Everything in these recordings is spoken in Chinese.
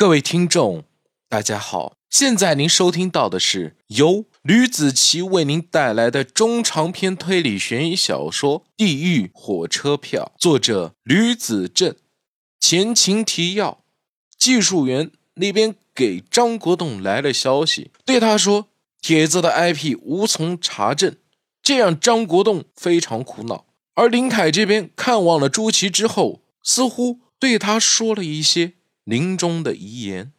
各位听众，大家好，现在您收听到的是由吕子奇为您带来的中长篇推理悬疑小说《地狱火车票》，作者吕子正。前情提要：技术员那边给张国栋来了消息，对他说帖子的 IP 无从查证，这让张国栋非常苦恼。而林凯这边看望了朱祁之后，似乎对他说了一些。临终的遗言，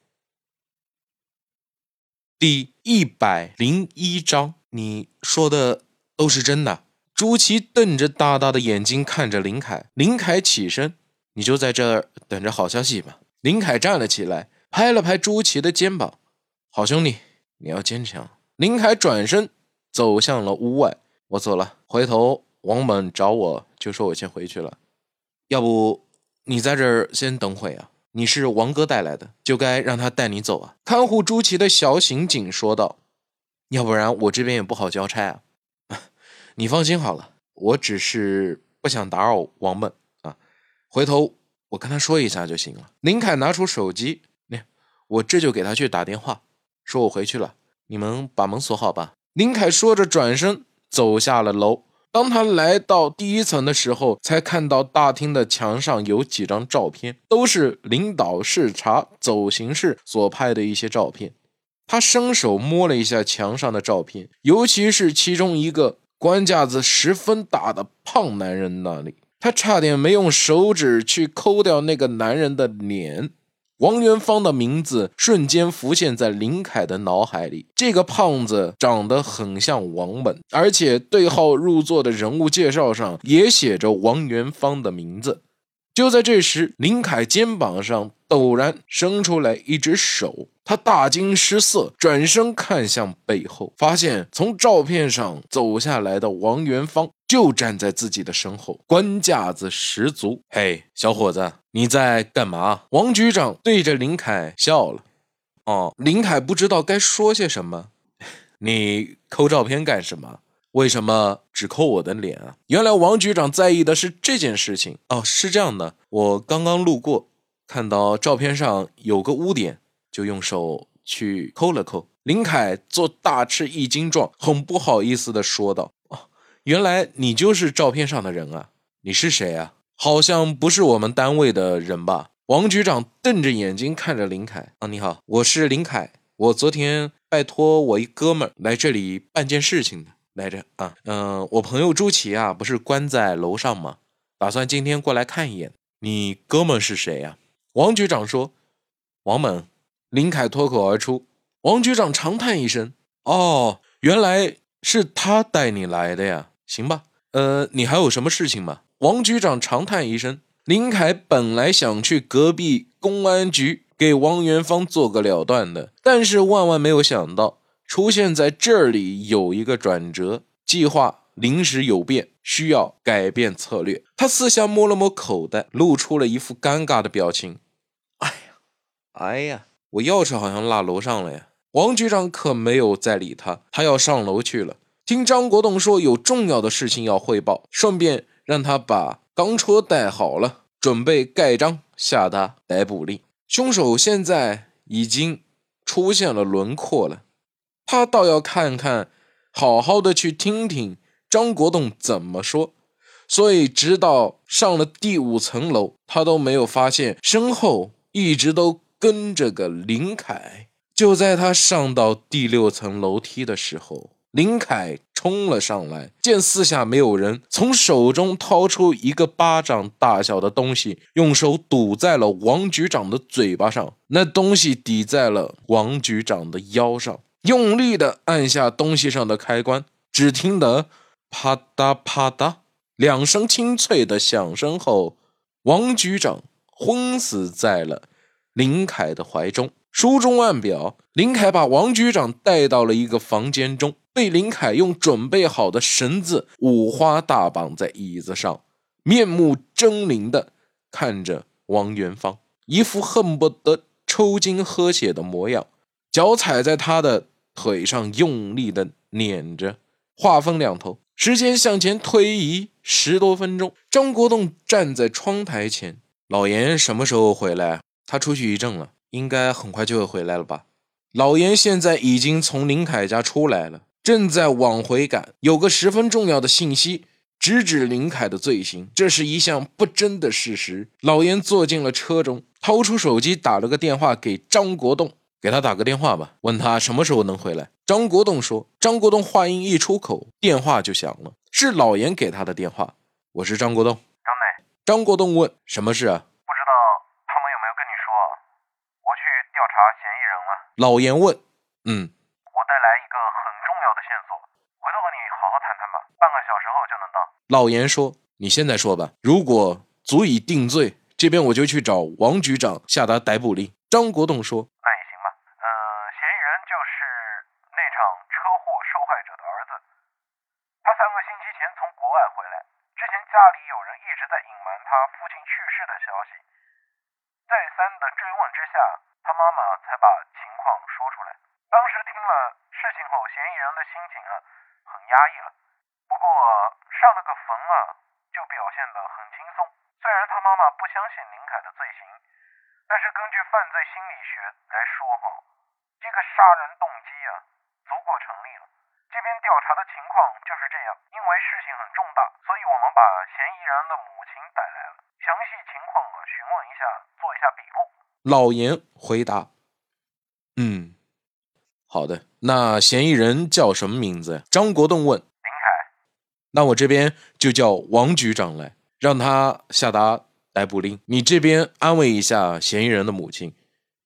第一百零一章，你说的都是真的。朱祁瞪着大大的眼睛看着林凯，林凯起身，你就在这儿等着好消息吧。林凯站了起来，拍了拍朱祁的肩膀，好兄弟，你要坚强。林凯转身走向了屋外，我走了，回头王猛找我就说我先回去了，要不你在这儿先等会啊。你是王哥带来的，就该让他带你走啊！看护朱祁的小刑警说道：“要不然我这边也不好交差啊。”你放心好了，我只是不想打扰王猛啊。回头我跟他说一下就行了。林凯拿出手机，那我这就给他去打电话，说我回去了，你们把门锁好吧。林凯说着，转身走下了楼。当他来到第一层的时候，才看到大厅的墙上有几张照片，都是领导视察走形式所拍的一些照片。他伸手摸了一下墙上的照片，尤其是其中一个官架子十分大的胖男人那里，他差点没用手指去抠掉那个男人的脸。王元芳的名字瞬间浮现在林凯的脑海里。这个胖子长得很像王猛，而且对号入座的人物介绍上也写着王元芳的名字。就在这时，林凯肩膀上陡然伸出来一只手，他大惊失色，转身看向背后，发现从照片上走下来的王元芳就站在自己的身后，官架子十足。嘿，小伙子，你在干嘛？王局长对着林凯笑了。哦，林凯不知道该说些什么。你抠照片干什么？为什么只抠我的脸啊？原来王局长在意的是这件事情哦。是这样的，我刚刚路过，看到照片上有个污点，就用手去抠了抠。林凯做大吃一惊状，很不好意思的说道：“哦，原来你就是照片上的人啊！你是谁啊？好像不是我们单位的人吧？”王局长瞪着眼睛看着林凯：“啊，你好，我是林凯，我昨天拜托我一哥们儿来这里办件事情的。”来着啊，嗯，我朋友朱祁啊，不是关在楼上吗？打算今天过来看一眼。你哥们是谁呀？王局长说：“王猛。”林凯脱口而出。王局长长叹一声：“哦，原来是他带你来的呀。行吧，呃，你还有什么事情吗？”王局长长叹一声。林凯本来想去隔壁公安局给王元芳做个了断的，但是万万没有想到。出现在这里有一个转折，计划临时有变，需要改变策略。他四下摸了摸口袋，露出了一副尴尬的表情。哎呀，哎呀，我钥匙好像落楼上了呀！王局长可没有再理他，他要上楼去了。听张国栋说有重要的事情要汇报，顺便让他把钢车带好了，准备盖章下达逮捕令。凶手现在已经出现了轮廓了。他倒要看看，好好的去听听张国栋怎么说。所以，直到上了第五层楼，他都没有发现身后一直都跟着个林凯。就在他上到第六层楼梯的时候，林凯冲了上来，见四下没有人，从手中掏出一个巴掌大小的东西，用手堵在了王局长的嘴巴上。那东西抵在了王局长的腰上。用力的按下东西上的开关，只听得啪嗒啪嗒两声清脆的响声后，王局长昏死在了林凯的怀中。书中暗表，林凯把王局长带到了一个房间中，被林凯用准备好的绳子五花大绑在椅子上，面目狰狞的看着王元芳，一副恨不得抽筋喝血的模样，脚踩在他的。腿上用力的碾着，话分两头，时间向前推移十多分钟。张国栋站在窗台前，老严什么时候回来？他出去一阵了。应该很快就会回来了吧？老严现在已经从林凯家出来了，正在往回赶。有个十分重要的信息，直指林凯的罪行，这是一项不争的事实。老严坐进了车中，掏出手机打了个电话给张国栋，给他打个电话吧，问他什么时候能回来。张国栋说：“张国栋话音一出口，电话就响了，是老严给他的电话。我是张国栋。张磊，张国栋问：什么事啊？不知道他们有没有跟你说？我去调查嫌疑人了。老严问：嗯，要的线索，回头和你好好谈谈吧。半个小时后就能到。老严说：你现在说吧，如果足以定罪，这边我就去找王局长下达逮捕令。张国栋说：那也行吧。嗯、嫌疑人就是那场车祸受害者的儿子。他三个星期前从国外回来，之前家里有人一直在隐瞒他父亲去世的消息。再三的追问之下，他妈妈才把情况说出来。当时听了事情后，嫌嫌疑人的心情啊很压抑了。不过上了个坟啊，就表现得很轻松。虽然他妈妈不相信林凯的罪行，但是根据犯罪心理学来说哈，这个杀人动机啊足够成立了。这边调查的情况就是这样，因为事情很重大，所以我们把嫌疑人的母亲带来了，详细情况啊询问一下，做一下笔录。老严回答：嗯，好的。那嫌疑人叫什么名字呀？张国栋问。林凯，那我这边就叫王局长来，让他下达逮捕令。你这边安慰一下嫌疑人的母亲，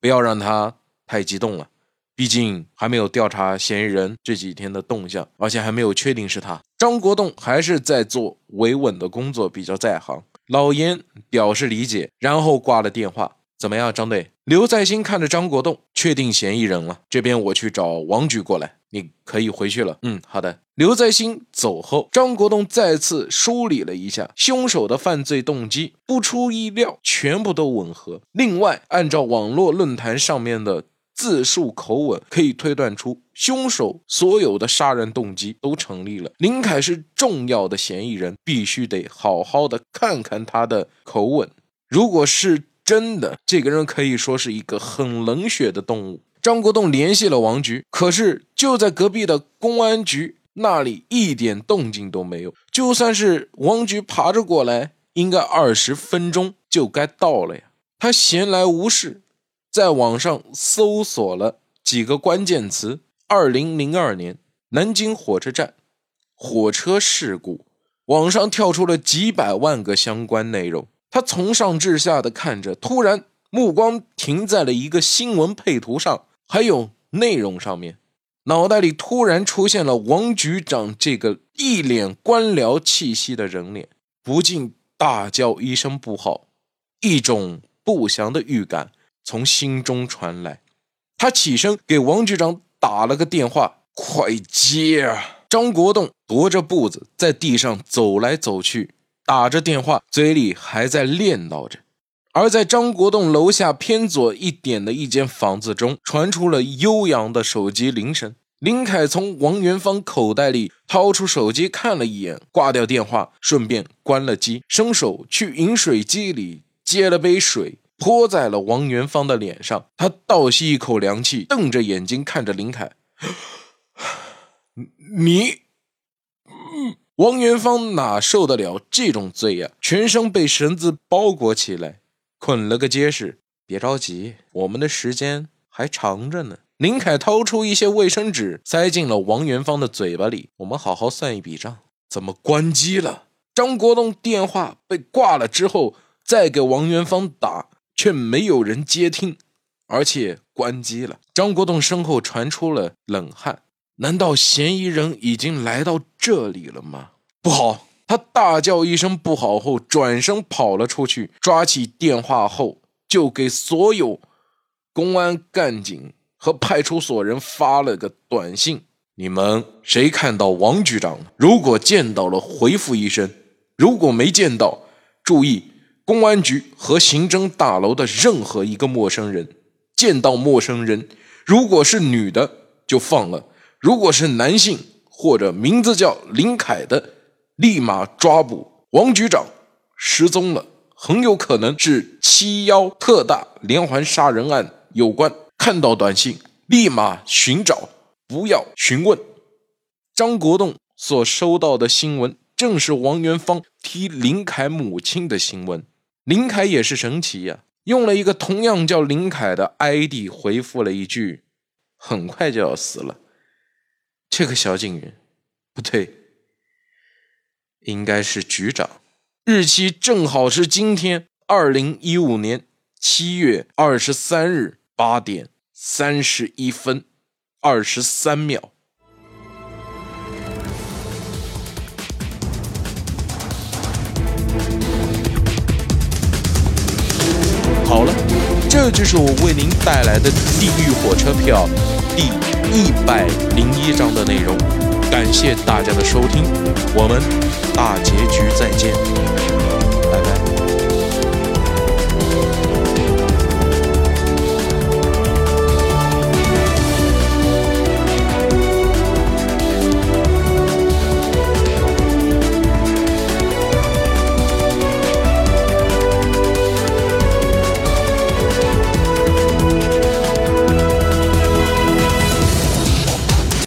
不要让他太激动了。毕竟还没有调查嫌疑人这几天的动向，而且还没有确定是他。张国栋还是在做维稳的工作，比较在行。老严表示理解，然后挂了电话。怎么样，张队？刘在兴看着张国栋，确定嫌疑人了。这边我去找王局过来，你可以回去了。嗯，好的。刘在兴走后，张国栋再次梳理了一下凶手的犯罪动机，不出意料，全部都吻合。另外，按照网络论坛上面的自述口吻，可以推断出凶手所有的杀人动机都成立了。林凯是重要的嫌疑人，必须得好好的看看他的口吻。如果是真的，这个人可以说是一个很冷血的动物。张国栋联系了王局，可是就在隔壁的公安局那里一点动静都没有。就算是王局爬着过来，应该二十分钟就该到了呀。他闲来无事，在网上搜索了几个关键词：二零零二年南京火车站火车事故，网上跳出了几百万个相关内容。他从上至下的看着，突然目光停在了一个新闻配图上，还有内容上面，脑袋里突然出现了王局长这个一脸官僚气息的人脸，不禁大叫一声不好，一种不祥的预感从心中传来。他起身给王局长打了个电话：“快接啊！”张国栋踱着步子在地上走来走去。打着电话，嘴里还在念叨着。而在张国栋楼下偏左一点的一间房子中，传出了悠扬的手机铃声。林凯从王元芳口袋里掏出手机看了一眼，挂掉电话，顺便关了机，伸手去饮水机里接了杯水，泼在了王元芳的脸上。他倒吸一口凉气，瞪着眼睛看着林凯：“ 你。”王元芳哪受得了这种罪呀？全身被绳子包裹起来，捆了个结实。别着急，我们的时间还长着呢。林凯掏出一些卫生纸，塞进了王元芳的嘴巴里。我们好好算一笔账。怎么关机了？张国栋电话被挂了之后，再给王元芳打，却没有人接听，而且关机了。张国栋身后传出了冷汗。难道嫌疑人已经来到这里了吗？不好！他大叫一声“不好”后，转身跑了出去，抓起电话后就给所有公安干警和派出所人发了个短信：“你们谁看到王局长？如果见到了，回复一声；如果没见到，注意公安局和刑侦大楼的任何一个陌生人。见到陌生人，如果是女的就放了。”如果是男性或者名字叫林凯的，立马抓捕王局长，失踪了，很有可能是七幺特大连环杀人案有关，看到短信立马寻找，不要询问。张国栋所收到的新闻正是王元芳踢林凯母亲的新闻。林凯也是神奇呀，用了一个同样叫林凯的 ID 回复了一句：“很快就要死了。”这个小警员，不对，应该是局长。日期正好是今天，二零一五年七月二十三日八点三十一分二十三秒。好了，这就是我为您带来的《地狱火车票》第一百零一章的内容。感谢大家的收听，我们大结局再见。